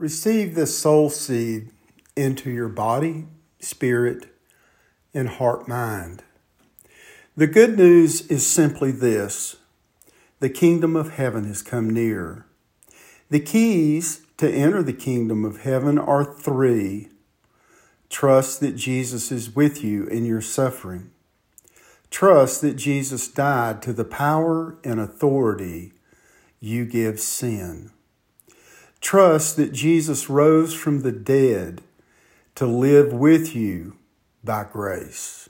Receive this soul seed into your body, spirit, and heart mind. The good news is simply this the kingdom of heaven has come near. The keys to enter the kingdom of heaven are three trust that Jesus is with you in your suffering, trust that Jesus died to the power and authority you give sin. Trust that Jesus rose from the dead to live with you by grace.